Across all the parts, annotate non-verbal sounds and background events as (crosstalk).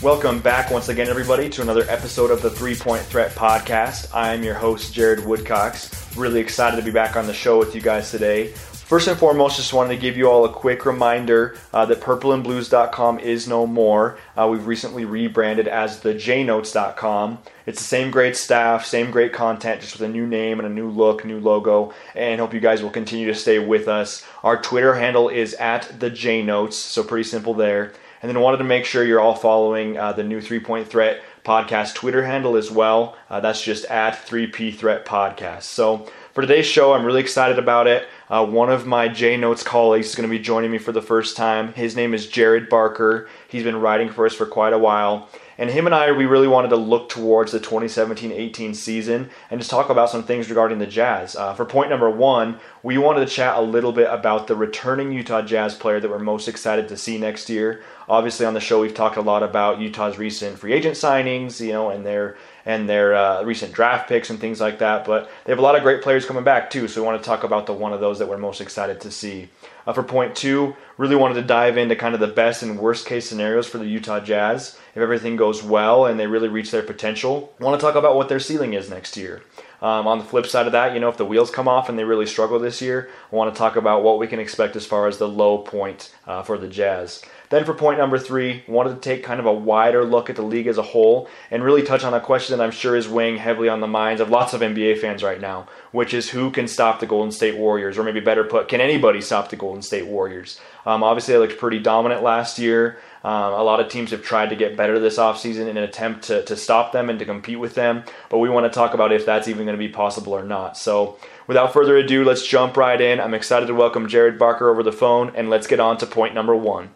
Welcome back once again, everybody, to another episode of the Three Point Threat Podcast. I am your host, Jared Woodcox. Really excited to be back on the show with you guys today. First and foremost, just wanted to give you all a quick reminder uh, that purpleandblues.com is no more. Uh, we've recently rebranded as the jnotes.com. It's the same great staff, same great content, just with a new name and a new look, new logo, and hope you guys will continue to stay with us. Our Twitter handle is at the jnotes, so pretty simple there. And then wanted to make sure you're all following uh, the new Three Point Threat podcast Twitter handle as well. Uh, that's just at 3P Threat Podcast. So for today's show, I'm really excited about it. Uh, one of my J Notes colleagues is going to be joining me for the first time. His name is Jared Barker. He's been writing for us for quite a while. And him and I, we really wanted to look towards the 2017 18 season and just talk about some things regarding the Jazz. Uh, for point number one, we wanted to chat a little bit about the returning Utah Jazz player that we're most excited to see next year. Obviously, on the show, we've talked a lot about Utah's recent free agent signings, you know, and their and their uh, recent draft picks and things like that. But they have a lot of great players coming back too, so we want to talk about the one of those that we're most excited to see. Uh, for point two, really wanted to dive into kind of the best and worst case scenarios for the Utah Jazz. If everything goes well and they really reach their potential, want to talk about what their ceiling is next year. Um, on the flip side of that, you know, if the wheels come off and they really struggle this year, I want to talk about what we can expect as far as the low point uh, for the Jazz. Then for point number three, wanted to take kind of a wider look at the league as a whole and really touch on a question that I'm sure is weighing heavily on the minds of lots of NBA fans right now, which is who can stop the Golden State Warriors, or maybe better put, can anybody stop the Golden State Warriors? Um, obviously, they looked pretty dominant last year. Um, a lot of teams have tried to get better this offseason in an attempt to, to stop them and to compete with them, but we want to talk about if that's even going to be possible or not. So, without further ado, let's jump right in. I'm excited to welcome Jared Barker over the phone, and let's get on to point number one.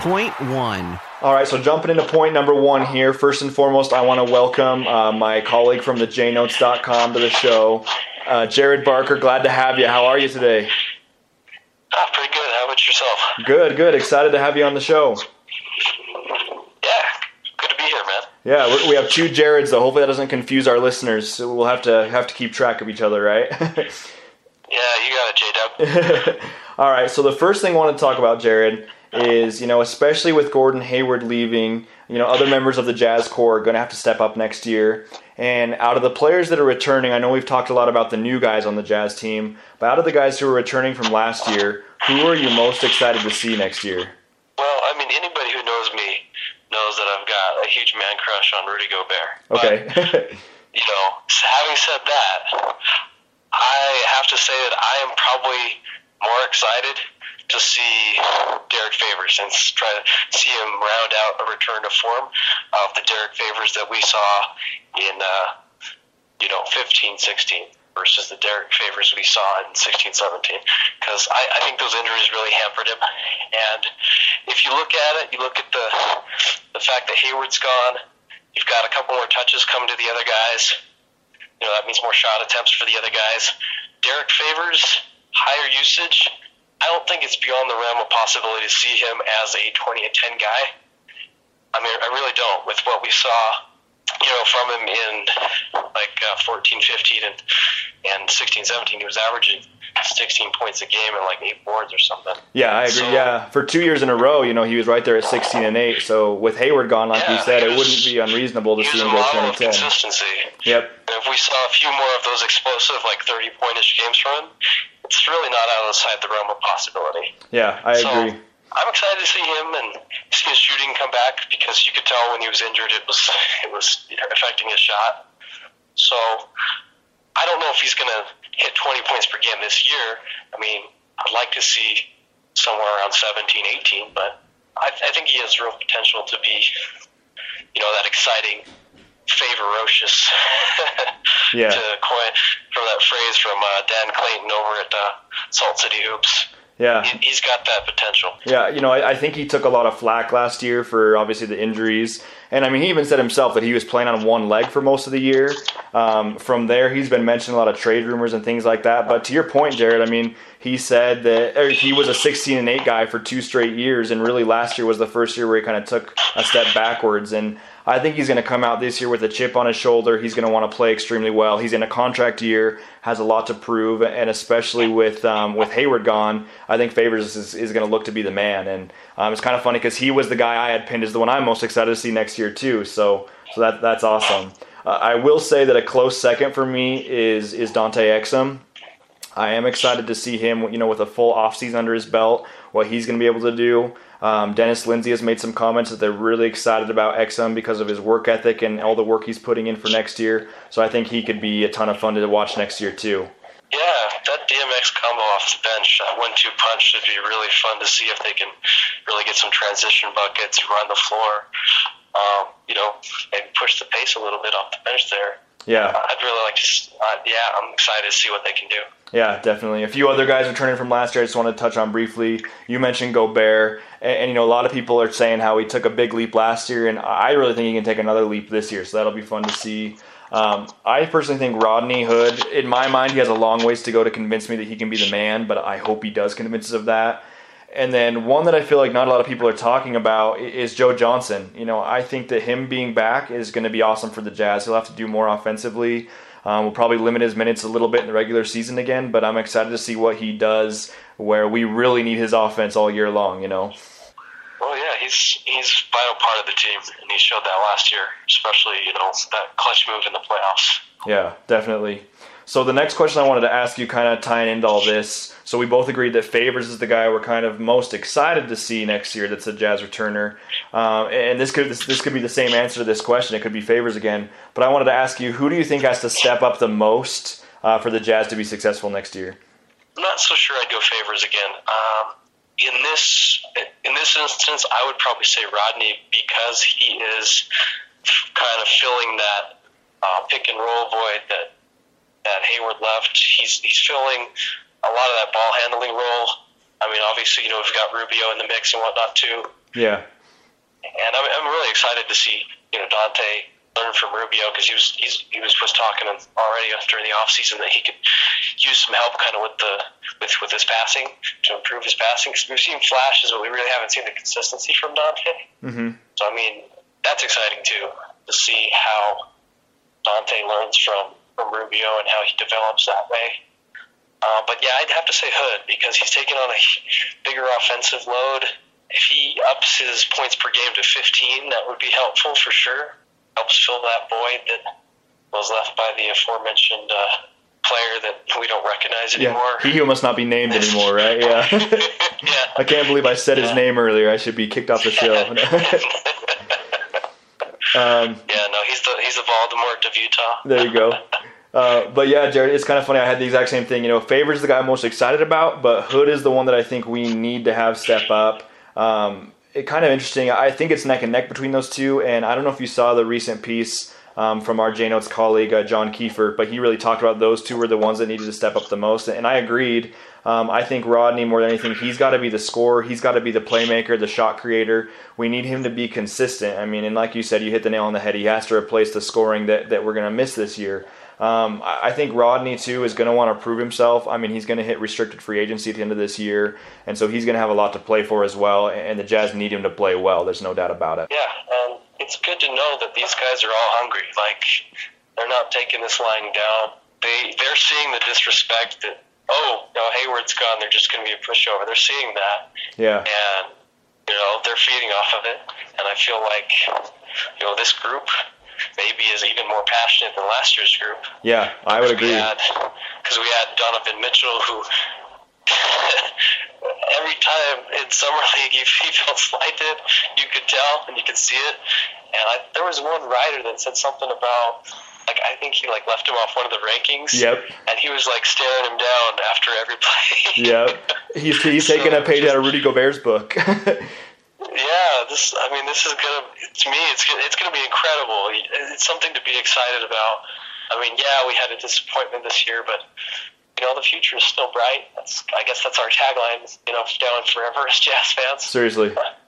Point one. All right, so jumping into point number one here. First and foremost, I want to welcome uh, my colleague from the jnotes.com to the show, uh, Jared Barker. Glad to have you. How are you today? Oh, pretty good. How about yourself? Good, good. Excited to have you on the show. Yeah, good to be here, man. Yeah, we have two Jareds, though. Hopefully that doesn't confuse our listeners. So we'll have to have to keep track of each other, right? (laughs) yeah, you got it, J Dub. (laughs) All right. So the first thing I want to talk about, Jared is, you know, especially with Gordon Hayward leaving, you know, other members of the Jazz core are going to have to step up next year. And out of the players that are returning, I know we've talked a lot about the new guys on the Jazz team, but out of the guys who are returning from last year, who are you most excited to see next year? Well, I mean, anybody who knows me knows that I've got a huge man crush on Rudy Gobert. Okay. But, (laughs) you know, having said that, I have to say that I am probably more excited to see Derrick Favors and try to see him round out a return to form of the Derrick Favors that we saw in, uh, you know, 15, 16 versus the Derrick Favors we saw in 16, 17. Because I, I think those injuries really hampered him. And if you look at it, you look at the the fact that Hayward's gone. You've got a couple more touches coming to the other guys. You know that means more shot attempts for the other guys. Derrick Favors, higher usage I don't think it's beyond the realm of possibility to see him as a 20 and 10 guy. I mean, I really don't. With what we saw, you know, from him in like uh, 14, 15, and and 16, 17, he was averaging 16 points a game and like eight boards or something. Yeah, I agree. So, yeah, for two years in a row, you know, he was right there at 16 and eight. So with Hayward gone, like yeah, we said, was, it wouldn't be unreasonable to see him go 20 10. Consistency. Yep. And if we saw a few more of those explosive, like 30 pointish games from him, it's really not outside the realm of possibility. Yeah, I so, agree. I'm excited to see him and see his shooting come back because you could tell when he was injured it was (laughs) it was affecting his shot. So I don't know if he's going to hit 20 points per game this year. I mean, I'd like to see somewhere around 17, 18, but I, I think he has real potential to be, you know, that exciting favorocious (laughs) yeah. to coin from that phrase from uh, Dan Clayton over at uh, Salt City Hoops. Yeah, he, has got that potential. Yeah, you know, I, I, think he took a lot of flack last year for obviously the injuries, and I mean, he even said himself that he was playing on one leg for most of the year. Um, from there, he's been mentioning a lot of trade rumors and things like that. But to your point, Jared, I mean, he said that he was a 16 and 8 guy for two straight years, and really last year was the first year where he kind of took a step backwards. And I think he's going to come out this year with a chip on his shoulder. He's going to want to play extremely well. He's in a contract year, has a lot to prove, and especially with um, with Hayward gone, I think Favors is, is going to look to be the man. And um, it's kind of funny because he was the guy I had pinned as the one I'm most excited to see next year too. So so that that's awesome. Uh, I will say that a close second for me is is Dante Exum. I am excited to see him, you know, with a full offseason under his belt, what he's going to be able to do. Um, Dennis Lindsay has made some comments that they're really excited about Exum because of his work ethic and all the work he's putting in for next year. So I think he could be a ton of fun to watch next year too. Yeah, that DMX combo off the bench, that one-two punch should be really fun to see if they can really get some transition buckets, run the floor, um, you know, maybe push the pace a little bit off the bench there. Yeah. I'd really like to. Uh, yeah, I'm excited to see what they can do. Yeah, definitely. A few other guys returning from last year. I just want to touch on briefly. You mentioned Gobert, and, and, you know a lot of people are saying how he took a big leap last year, and I really think he can take another leap this year. So that'll be fun to see. Um, I personally think Rodney Hood, in my mind, he has a long ways to go to convince me that he can be the man, but I hope he does convince us of that. And then one that I feel like not a lot of people are talking about is Joe Johnson. You know, I think that him being back is going to be awesome for the Jazz. He'll have to do more offensively. Um, we'll probably limit his minutes a little bit in the regular season again, but I'm excited to see what he does where we really need his offense all year long. You know. Well, yeah, he's he's a vital part of the team, and he showed that last year, especially you know that clutch move in the playoffs. Yeah, definitely. So the next question I wanted to ask you, kind of tying into all this. So we both agreed that Favors is the guy we're kind of most excited to see next year. That's a Jazz returner, um, and this could this, this could be the same answer to this question. It could be Favors again. But I wanted to ask you, who do you think has to step up the most uh, for the Jazz to be successful next year? I'm not so sure I'd go Favors again. Um, in this in this instance, I would probably say Rodney because he is kind of filling that uh, pick and roll void that that Hayward left, he's he's filling a lot of that ball handling role. I mean, obviously, you know, we've got Rubio in the mix and whatnot too. Yeah. And I'm, I'm really excited to see you know Dante learn from Rubio because he was he's, he was was talking already during the off season that he could use some help kind of with the with with his passing to improve his passing because we've seen flashes but we really haven't seen the consistency from Dante. Mm-hmm. So I mean that's exciting too to see how Dante learns from from Rubio and how he develops that way. Uh, but yeah, I'd have to say Hood because he's taking on a bigger offensive load. If he ups his points per game to 15, that would be helpful for sure. Helps fill that void that was left by the aforementioned uh, player that we don't recognize anymore. Yeah, he who must not be named anymore, right? (laughs) Yeah. yeah. (laughs) I can't believe I said his name earlier. I should be kicked off the (laughs) show. Um, yeah, no, he's the he's the Voldemort of Utah. there you go. (laughs) Uh, but yeah, Jared, it's kind of funny. I had the exact same thing. You know, Favors is the guy I'm most excited about, but Hood is the one that I think we need to have step up. Um, it kind of interesting. I think it's neck and neck between those two, and I don't know if you saw the recent piece um, from our J Notes colleague uh, John Kiefer, but he really talked about those two were the ones that needed to step up the most, and I agreed. Um, I think Rodney more than anything, he's got to be the scorer, he's got to be the playmaker, the shot creator. We need him to be consistent. I mean, and like you said, you hit the nail on the head. He has to replace the scoring that that we're going to miss this year. Um, I think Rodney too is going to want to prove himself. I mean, he's going to hit restricted free agency at the end of this year, and so he's going to have a lot to play for as well. And the Jazz need him to play well. There's no doubt about it. Yeah, it's good to know that these guys are all hungry. Like they're not taking this lying down. They they're seeing the disrespect that oh, you know, Hayward's gone. They're just going to be a pushover. They're seeing that, Yeah, and you know they're feeding off of it. And I feel like you know this group maybe is even more passionate than last year's group. yeah, I would agree. Because we had Donovan Mitchell, who (laughs) every time in summer league he, he felt slighted. You could tell and you could see it. And I, there was one writer that said something about like I think he like left him off one of the rankings. Yep. And he was like staring him down after every play. (laughs) Yep. He's he's taking a page out of Rudy Gobert's book. (laughs) Yeah, this. I mean, this is gonna. To me, it's it's gonna be incredible. It's something to be excited about. I mean, yeah, we had a disappointment this year, but you know, the future is still bright. That's. I guess that's our tagline. You know, down forever as Jazz fans. Seriously. (laughs)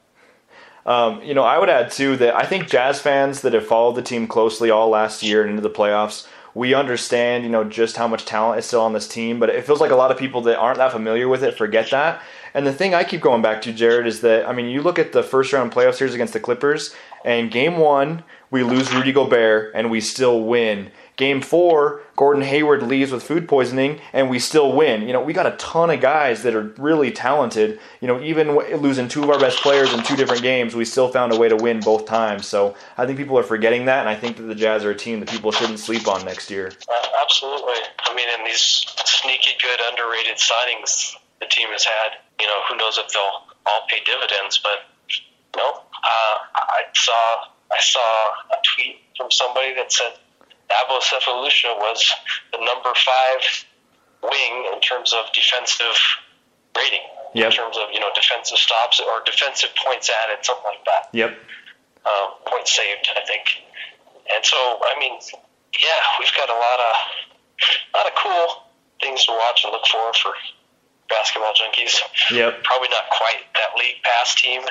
Um, you know, I would add too that I think Jazz fans that have followed the team closely all last year and into the playoffs, we understand, you know, just how much talent is still on this team, but it feels like a lot of people that aren't that familiar with it forget that. And the thing I keep going back to, Jared, is that I mean, you look at the first round playoff series against the Clippers, and game one we lose Rudy Gobert and we still win. Game four, Gordon Hayward leaves with food poisoning, and we still win. You know, we got a ton of guys that are really talented. You know, even losing two of our best players in two different games, we still found a way to win both times. So I think people are forgetting that, and I think that the Jazz are a team that people shouldn't sleep on next year. Uh, absolutely. I mean, and these sneaky good, underrated signings the team has had. You know, who knows if they'll all pay dividends, but no. Uh, I saw I saw a tweet from somebody that said Thabo Sefolosha was the number five wing in terms of defensive rating. Yep. In terms of you know defensive stops or defensive points added, something like that. Yep. Um, points saved, I think. And so, I mean, yeah, we've got a lot of a lot of cool things to watch and look for for basketball junkies. Yep. Probably not quite that league pass team.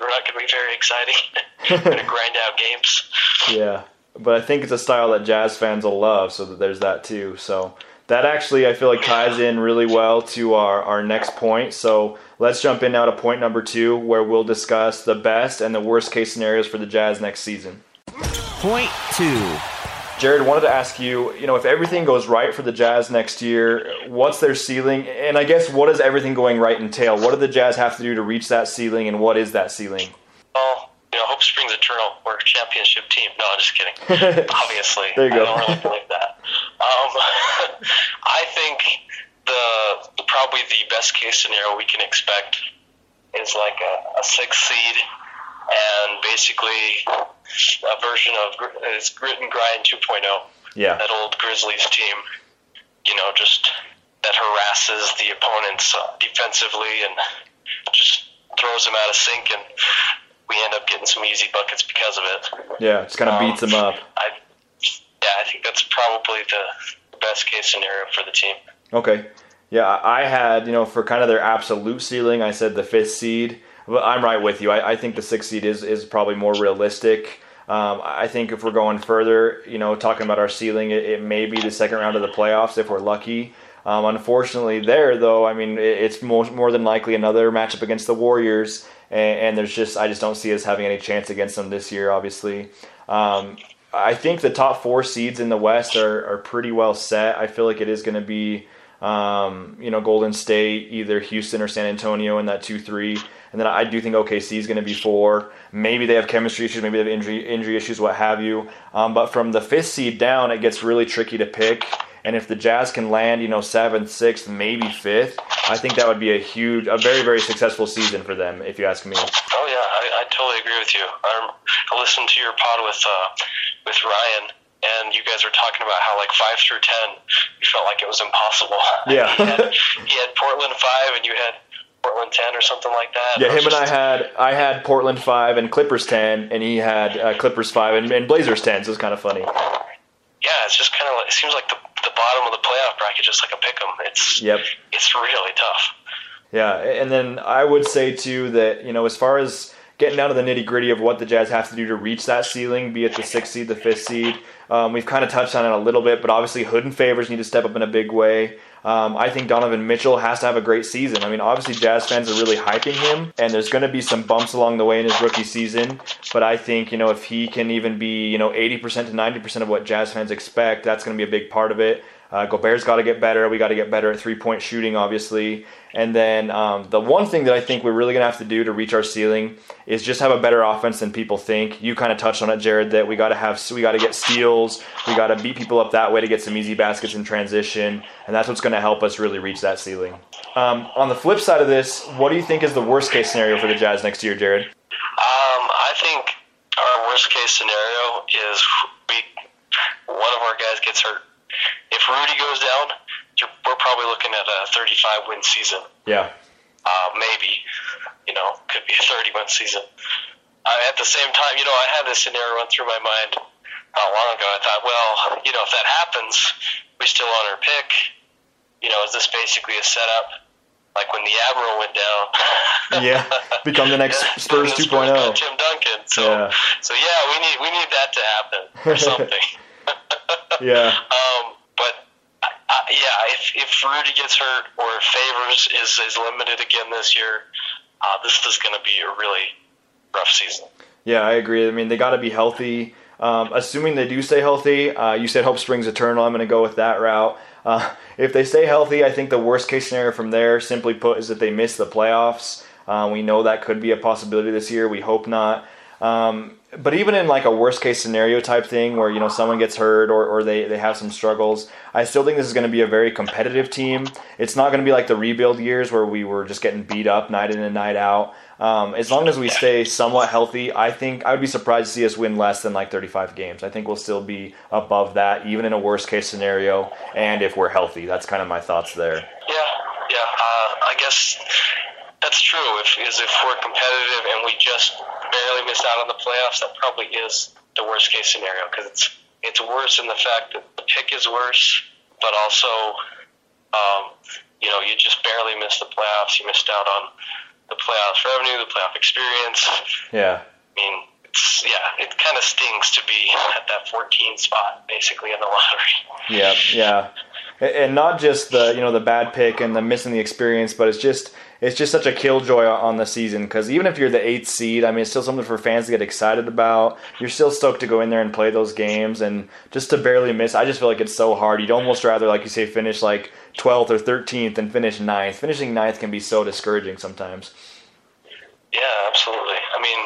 We're not going to be very exciting. (laughs) We're going to grind out games. Yeah but I think it's a style that jazz fans will love, so that there's that too. So that actually I feel like ties in really well to our, our next point. So let's jump in now to point number two, where we'll discuss the best and the worst case scenarios for the Jazz next season. Point two. Jared, wanted to ask you, you know, if everything goes right for the Jazz next year, what's their ceiling? And I guess what does everything going right entail? What do the Jazz have to do to reach that ceiling, and what is that ceiling? Well, you know, hope springs eternal. We're a championship team. No, I'm just kidding. (laughs) Obviously, there you go. I don't really believe that. Um, (laughs) I think the, the probably the best case scenario we can expect is like a, a six seed and basically a version of it's grit and grind 2.0. Yeah. That old Grizzlies team, you know, just that harasses the opponents defensively and just throws them out of sync and we end up getting some easy buckets because of it. Yeah, just kind of um, beats them up. I, yeah, I think that's probably the best case scenario for the team. Okay. Yeah, I had, you know, for kind of their absolute ceiling, I said the fifth seed. But I'm right with you. I, I think the sixth seed is, is probably more realistic. Um, I think if we're going further, you know, talking about our ceiling, it, it may be the second round of the playoffs if we're lucky. Um, unfortunately, there though, I mean, it, it's more, more than likely another matchup against the Warriors, and, and, there's just I just don't see us having any chance against them this year. Obviously, um, I think the top four seeds in the West are, are pretty well set. I feel like it is going to be um, you know Golden State, either Houston or San Antonio in that two three, and then I do think OKC is going to be four. Maybe they have chemistry issues, maybe they have injury injury issues, what have you. Um, but from the fifth seed down, it gets really tricky to pick. And if the Jazz can land, you know, seventh, sixth, maybe fifth, I think that would be a huge, a very, very successful season for them, if you ask me. Oh yeah, I, I totally agree with you. I, I listened to your pod with uh, with Ryan, and you guys were talking about how like five through ten, you felt like it was impossible. (laughs) Yeah. he, had, he had Portland five, and you had Portland ten or something like that. Yeah, him and I had I had Portland five and Clippers ten, and he had uh, Clippers five and, and Blazers ten. So it's kind of funny. Yeah, it's just kind of like it seems like the the bottom of the playoff bracket, just like a pick 'em. It's yep. it's really tough. Yeah, and then I would say too that you know as far as getting down to the nitty gritty of what the Jazz have to do to reach that ceiling, be it the sixth seed, the fifth seed. Um, we've kind of touched on it a little bit, but obviously Hood and Favors need to step up in a big way. Um, I think Donovan Mitchell has to have a great season. I mean, obviously Jazz fans are really hyping him, and there's going to be some bumps along the way in his rookie season. But I think you know if he can even be you know 80% to 90% of what Jazz fans expect, that's going to be a big part of it. Uh, Gobert's got to get better. We got to get better at three point shooting, obviously. And then um, the one thing that I think we're really going to have to do to reach our ceiling is just have a better offense than people think. You kind of touched on it, Jared, that we got to have we got to get steals. We got to beat people up that way to get some easy baskets in transition, and that's what's going to help us really reach that ceiling. Um, on the flip side of this, what do you think is the worst case scenario for the Jazz next year, Jared? Um, I think our worst case scenario is we one of our guys gets hurt if Rudy goes down, we're probably looking at a 35 win season. Yeah. Uh, maybe, you know, could be a 30 win season. Uh, at the same time, you know, I had this scenario run through my mind not long ago. I thought, well, you know, if that happens, we still on our pick. You know, is this basically a setup? Like when the Admiral went down. (laughs) yeah, become the next (laughs) Spurs 2.0. Tim Duncan. So, yeah. so yeah, we need we need that to happen or (laughs) something. Yeah. Um, yeah, if if Rudy gets hurt or if Favors is is limited again this year, uh, this is going to be a really rough season. Yeah, I agree. I mean, they got to be healthy. Um, assuming they do stay healthy, uh, you said hope springs eternal. I'm going to go with that route. Uh, (laughs) if they stay healthy, I think the worst case scenario from there, simply put, is that they miss the playoffs. Uh, we know that could be a possibility this year. We hope not. Um, but even in like a worst case scenario type thing where you know someone gets hurt or, or they, they have some struggles i still think this is going to be a very competitive team. It's not going to be like the rebuild years where we were just getting beat up night in and night out. Um, as long as we stay somewhat healthy i think i would be surprised to see us win less than like 35 games. I think we'll still be above that even in a worst case scenario. And if we're healthy that's kind of my thoughts there. Yeah, yeah. Uh, I guess that's true. If is if we're competitive and we just barely missed out on the playoffs, that probably is the worst case scenario because it's it's worse in the fact that the pick is worse, but also, um, you know, you just barely missed the playoffs. You missed out on the playoffs revenue, the playoff experience. yeah I mean, it's yeah, it kind of stings to be at that 14 spot basically in the lottery. Yeah, yeah, and and not just the you know the bad pick and the missing the experience, but it's just it's just such a killjoy on the season because even if you're the eighth seed, I mean, it's still something for fans to get excited about. You're still stoked to go in there and play those games, and just to barely miss, I just feel like it's so hard. You'd almost rather, like you say, finish like 12th or 13th than finish ninth. Finishing ninth can be so discouraging sometimes. Yeah, absolutely. I mean,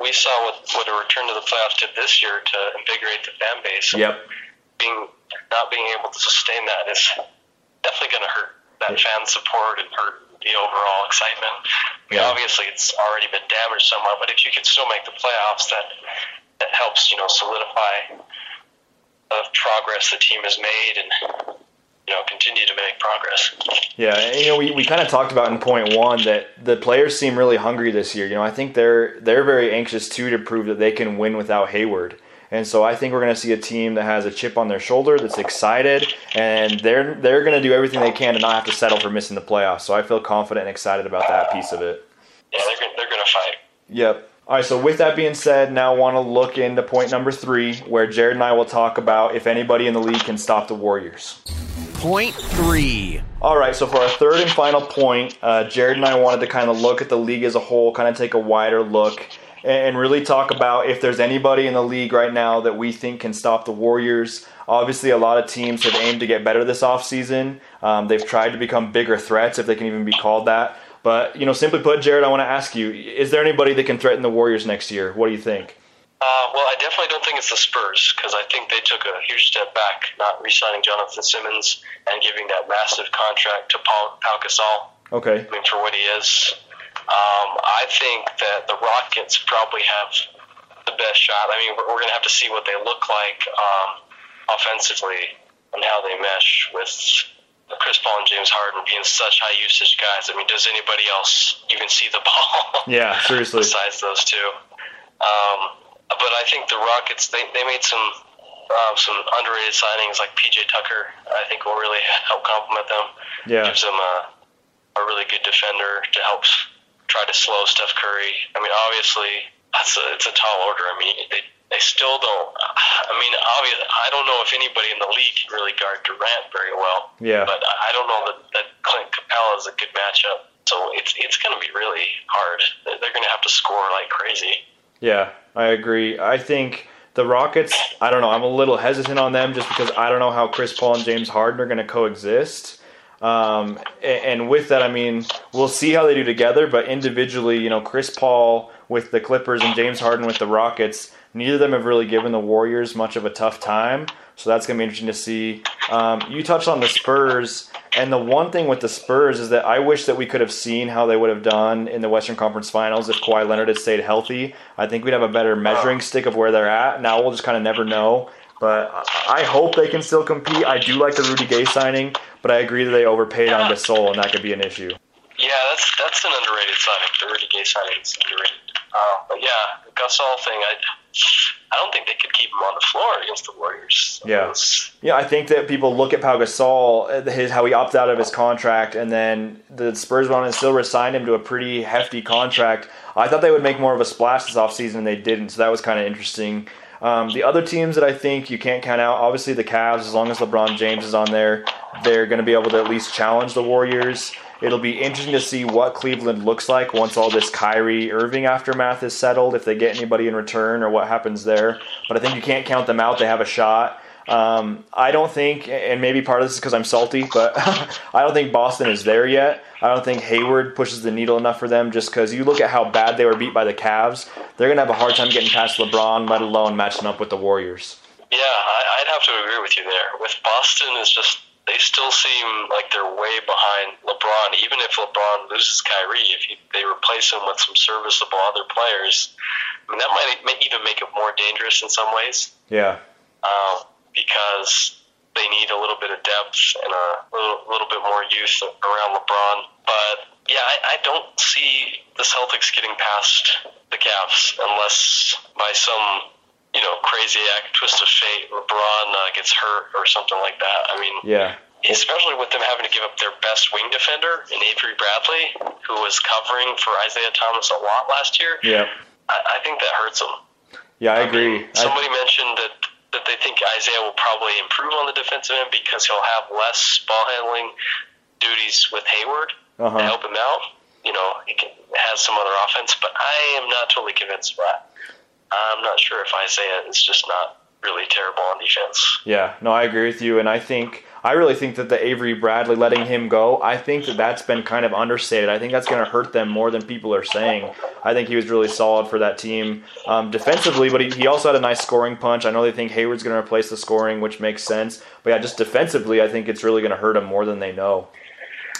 we saw what what a return to the playoffs did this year to invigorate the fan base. Yep. Being not being able to sustain that is definitely going to hurt that fan support and hurt the overall excitement. I mean, Yeah. obviously, it's already been damaged somewhat, but if you can still make the playoffs, that that helps you know solidify the progress the team has made and you know continue to make progress. Yeah, and, you know, we, we kind of talked about in point one that the players seem really hungry this year. You know, I think they're they're very anxious too to prove that they can win without Hayward. And so I think we're going to see a team that has a chip on their shoulder, that's excited, and they're they're going to do everything they can to not have to settle for missing the playoffs. So I feel confident and excited about that piece of it. Yeah, they're gonna, they're going to fight. Yep. All right, so with that being said, now I want to look into point number three, where Jared and I will talk about if anybody in the league can stop the Warriors. Point three. All right, so for our third and final point, uh, Jared and I wanted to kind of look at the league as a whole, kind of take a wider look, and really talk about if there's anybody in the league right now that we think can stop the Warriors. Obviously, a lot of teams have aimed to get better this offseason. Um, they've tried to become bigger threats, if they can even be called that. But, you know, simply put, Jared, I want to ask you is there anybody that can threaten the Warriors next year? What do you think? Uh, well, I definitely don't think it's the Spurs because I think they took a huge step back not re-signing Jonathan Simmons and giving that massive contract to Paul Pau Gasol. Okay. I mean, for what he is. Um, I think that the Rockets probably have the best shot. I mean, we're, we're going to have to see what they look like um, offensively and how they mesh with Chris Paul and James Harden being such high usage guys. I mean, does anybody else even see the (laughs) ball? Yeah, seriously. besides those two. Um, but I think the Rockets they, they made some um, some underrated signings like PJ Tucker. I think will really help complement them. Yeah. Gives them a, a really good defender to help try to slow Steph Curry. I mean, obviously that's a, it's a tall order. I mean, they they still don't. I mean, obviously, I don't know if anybody in the league can really guard Durant very well. Yeah. But I don't know that, that Clint Capela is a good matchup. So it's it's going to be really hard. They're going to have to score like crazy. Yeah, I agree. I think the Rockets, I don't know, I'm a little hesitant on them just because I don't know how Chris Paul and James Harden are going to coexist. Um, and with that, I mean, we'll see how they do together, but individually, you know, Chris Paul with the Clippers and James Harden with the Rockets, neither of them have really given the Warriors much of a tough time. So that's going to be interesting to see. Um, you touched on the Spurs, and the one thing with the Spurs is that I wish that we could have seen how they would have done in the Western Conference Finals if Kawhi Leonard had stayed healthy. I think we'd have a better measuring stick of where they're at. Now we'll just kind of never know. But I hope they can still compete. I do like the Rudy Gay signing, but I agree that they overpaid on Gasol, and that could be an issue. Yeah, that's that's an underrated signing. The Rudy Gay signing is underrated. Uh, but yeah, the Gasol thing, I I don't think they could keep him on the floor against the Warriors. Yeah. It's- Yeah, I think that people look at Pau Gasol, uh, his how he opted out of his contract, and then the Spurs went on and still resigned him to a pretty hefty contract. I thought they would make more of a splash this offseason, and they didn't, so that was kind of interesting. Um, the other teams that I think you can't count out, obviously the Cavs, as long as LeBron James is on there, they're going to be able to at least challenge the Warriors. It'll be interesting to see what Cleveland looks like once all this Kyrie Irving aftermath is settled, if they get anybody in return or what happens there. But I think you can't count them out. They have a shot. Um, I don't think, and maybe part of this is because I'm salty, but (laughs) I don't think Boston is there yet. I don't think Hayward pushes the needle enough for them just because you look at how bad they were beat by the Cavs. They're going to have a hard time getting past LeBron, let alone matching up with the Warriors. Yeah, I'd have to agree with you there. With Boston, it's just they still seem like they're way behind LeBron. Even if LeBron loses Kyrie, if you, they replace him with some serviceable other players, I mean that might even make it more dangerous in some ways. Yeah. Uh, because they need a little bit of depth and a little, little bit more youth around LeBron. But yeah, I, I don't see the Celtics getting past the Cavs unless by some you know crazy act twist of fate LeBron uh, gets hurt or something like that. I mean, yeah. Especially with them having to give up their best wing defender in Avery Bradley, who was covering for Isaiah Thomas a lot last year. Yeah. I, I think that hurts them. Yeah, I, I agree. Mean, somebody I... mentioned that that they think Isaiah will probably improve on the defensive end because he'll have less ball handling duties with Hayward uh-huh. to help him out. You know, he can has some other offense, but I am not totally convinced by that. I'm not sure if Isaiah is just not really terrible on defense. Yeah, no, I agree with you, and I think I really think that the Avery Bradley letting him go, I think that that's been kind of understated. I think that's going to hurt them more than people are saying. I think he was really solid for that team um, defensively, but he, he also had a nice scoring punch. I know they think Hayward's going to replace the scoring, which makes sense. But yeah, just defensively, I think it's really going to hurt them more than they know.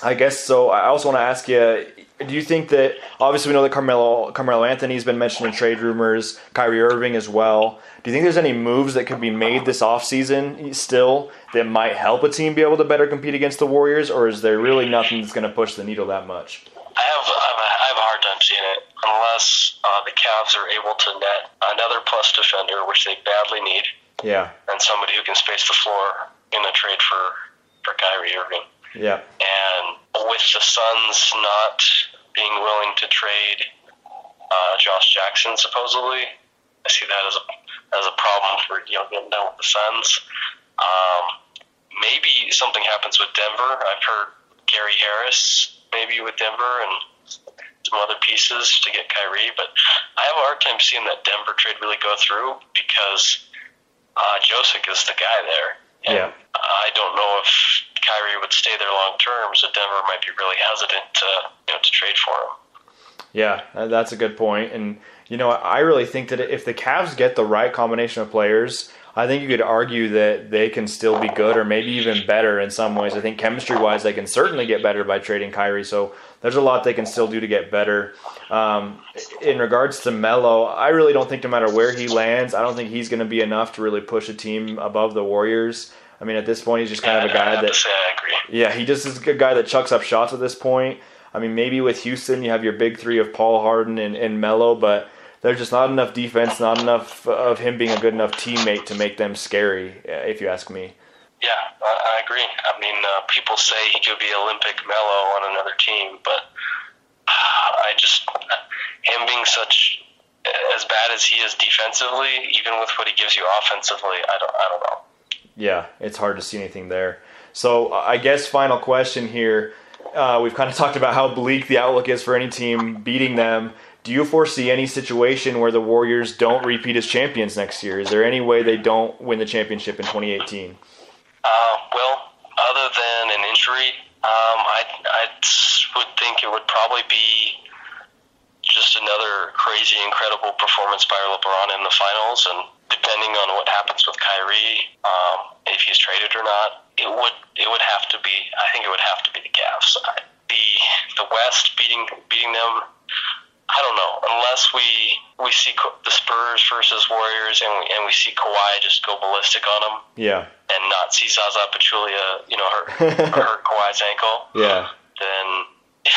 I guess so. I also want to ask you do you think that obviously we know that Carmelo Carmelo Anthony's been mentioned in trade rumors, Kyrie Irving as well. Do you think there's any moves that could be made this offseason still that might help a team be able to better compete against the Warriors, or is there really nothing that's going to push the needle that much? I have, I have a hard time seeing it unless uh, the Cavs are able to net another plus defender, which they badly need. Yeah. And somebody who can space the floor in a trade for, for Kyrie Irving. Yeah. And with the Suns not being willing to trade uh, Josh Jackson, supposedly, I see that as a as a problem for you know getting done with the Suns. Um, maybe something happens with Denver. I've heard Gary Harris maybe with Denver and some other pieces to get Kyrie, but I have a hard time seeing that Denver trade really go through because uh, Jokic is the guy there. And yeah. I don't know if Kyrie would stay there long term, so Denver might be really hesitant to you know to trade for him. Yeah, that's a good point, and you know I really think that if the Cavs get the right combination of players. I think you could argue that they can still be good or maybe even better in some ways. I think chemistry wise, they can certainly get better by trading Kyrie. So there's a lot they can still do to get better. Um, in regards to Melo, I really don't think no matter where he lands, I don't think he's going to be enough to really push a team above the Warriors. I mean, at this point, he's just kind yeah, of a guy that. Say, yeah, he just is a good guy that chucks up shots at this point. I mean, maybe with Houston, you have your big three of Paul Harden and, and Melo, but there's just not enough defense, not enough of him being a good enough teammate to make them scary, if you ask me. Yeah, I, agree. I mean, uh, people say he could be Olympic Melo on another team, but uh, I just him being such as bad as he is defensively, even with what he gives you offensively, I don't, I don't know yeah, it's hard to see anything there. So I guess final question here. Uh, we've kind of (laughs) talked about how bleak the outlook is for any team beating them. Do you foresee any situation where the Warriors don't repeat as champions next year? Is there any way they don't win the championship in 2018? Uh, well, other than an injury, um, I, I would think it would probably be just another crazy, incredible performance by LeBron in the finals, and depending on what happens with Kyrie, um, if he's traded or not, it would it would have to be. I think it would have to be the Cavs. The the West beating beating them. I don't know unless we we see the Spurs versus Warriors and we and we see Kawhi just go ballistic on them. Yeah. And not see Zaza Pachulia, you know, hurt (laughs) hurt Kawhi's ankle. Yeah. Then. (laughs)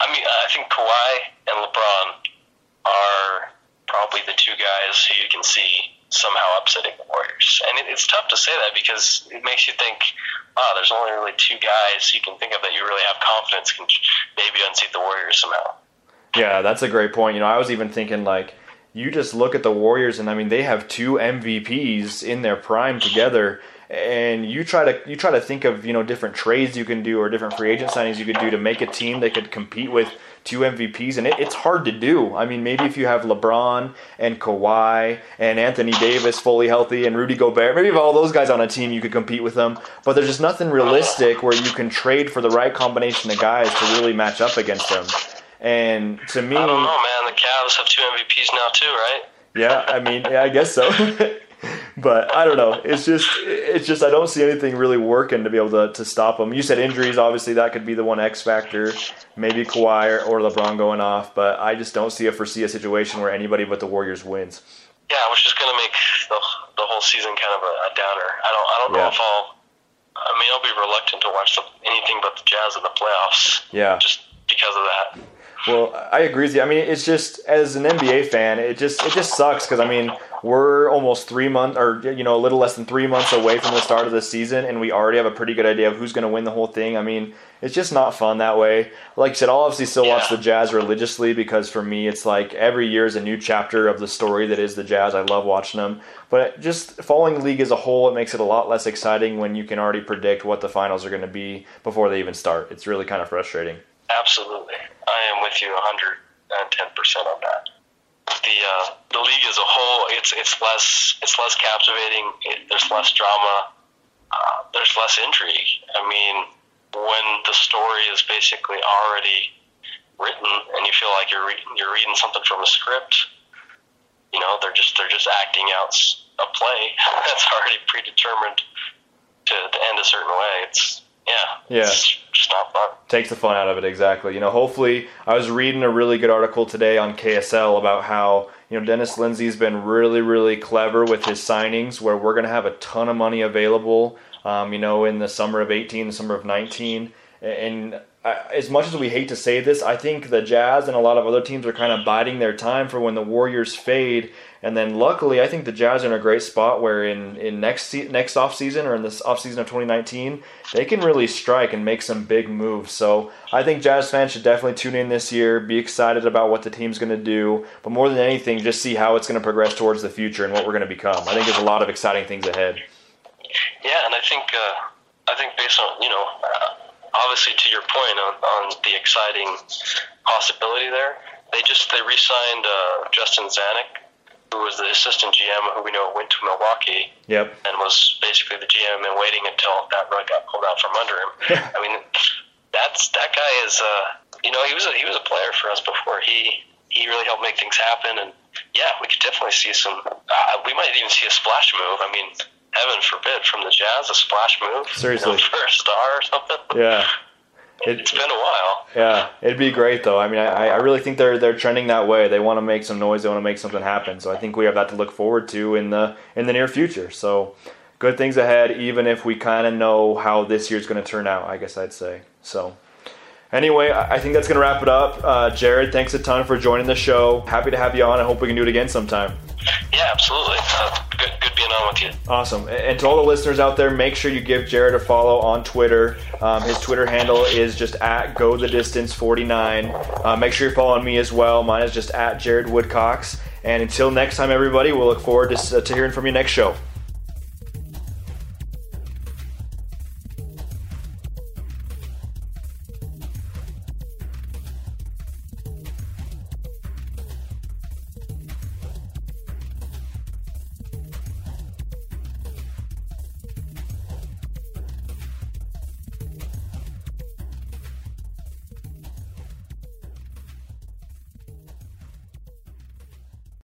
I mean, I think Kawhi and LeBron are the two guys who you can see somehow upsetting the Warriors. And it, it's tough to say that because it makes you think, oh, there's only really two guys you can think of that you really have confidence can maybe unseat the Warriors somehow. Yeah, that's a great point. You know, I was even thinking like you just look at the Warriors, and I mean, they have two MVPs in their prime together. And you try to you try to think of you know different trades you can do or different free agent signings you could do to make a team that could compete with two MVPs, and it, it's hard to do. I mean, maybe if you have LeBron and Kawhi and Anthony Davis fully healthy and Rudy Gobert, maybe if all those guys on a team, you could compete with them. But there's just nothing realistic where you can trade for the right combination of guys to really match up against them. And to me, I don't know, man. The Cavs have two MVPs now too, right? Yeah, I mean, yeah, I guess so. (laughs) but I don't know. It's just, it's just I don't see anything really working to be able to, to stop them. You said injuries, obviously that could be the one X factor. Maybe Kawhi or, or LeBron going off, but I just don't see a foresee a situation where anybody but the Warriors wins. Yeah, which is going to make the, the whole season kind of a, a downer. I don't, I don't know Yeah. if I'll. I mean, I'll be reluctant to watch the, anything but the Jazz in the playoffs. Yeah. Just because of that. Well, I agree with you. I mean, it's just as an NBA fan, it just it just sucks because I mean we're almost three months or you know a little less than three months away from the start of the season, and we already have a pretty good idea of who's going to win the whole thing. I mean, it's just not fun that way. Like you said, I'll obviously still watch the Jazz religiously because for me, it's like every year is a new chapter of the story that is the Jazz. I love watching them, but just following the league as a whole, it makes it a lot less exciting when you can already predict what the finals are going to be before they even start. It's really kind of frustrating. Absolutely, I am with you 110 percent on that. The uh, the league as a whole, it's it's less it's less captivating. It, there's less drama. Uh, there's less intrigue. I mean, when the story is basically already written, and you feel like you're re- you're reading something from a script, you know, they're just they're just acting out a play (laughs) that's already predetermined to, to end a certain way. It's yeah, Yeah. it's just not fun. takes the fun out of it exactly you know hopefully i was reading a really good article today on ksl about how you know dennis lindsay's been really really clever with his signings where we're going to have a ton of money available um, you know in the summer of 18 the summer of 19 and as much as we hate to say this i think the jazz and a lot of other teams are kind of biding their time for when the warriors fade. And then luckily i think the jazz are in a great spot where in, in next next off season or in this off season of 2019 they can really strike and make some big moves. So i think jazz fans should definitely tune in this year be excited about what the team's going to do but more than anything just see how it's going to progress towards the future and what we're going to become. I think there's a lot of exciting things ahead. Yeah, and I think uh, I think based on you know, uh, obviously to your point on, on the exciting possibility there, they just they re-signed uh, Justin Zanik, who was the assistant GM who we know went to Milwaukee yep and was basically the GM and waiting until that rug got pulled out from under him. (laughs) I mean, that's that guy is uh, you know he was a, he was a player for us before he he really helped make things happen and yeah we could definitely see some uh, we might even see a splash move. I mean heaven forbid from the Jazz a splash move Seriously. you know, for a star or something. (laughs) yeah It's been a while. Yeah, it'd be great though. I mean, I, I really think they're they're trending that way. They want to make some noise. They want to make something happen. So I think we have that to look forward to in the in the near future. So good things ahead, even if we kind of know how this year's going to turn out. I guess I'd say. So anyway, I think that's going to wrap it up. Uh, Jared, thanks a ton for joining the show. Happy to have you on. I hope we can do it again sometime. Yeah, absolutely. Uh, good, good being on with you. Awesome. And to all the listeners out there, make sure you give Jared a follow on Twitter. Um, his Twitter handle is just at go the distance 49. Uh, make sure you're following me as well. Mine is just at Jared Woodcox. And until next time, everybody, we'll look forward to, to hearing from you next show.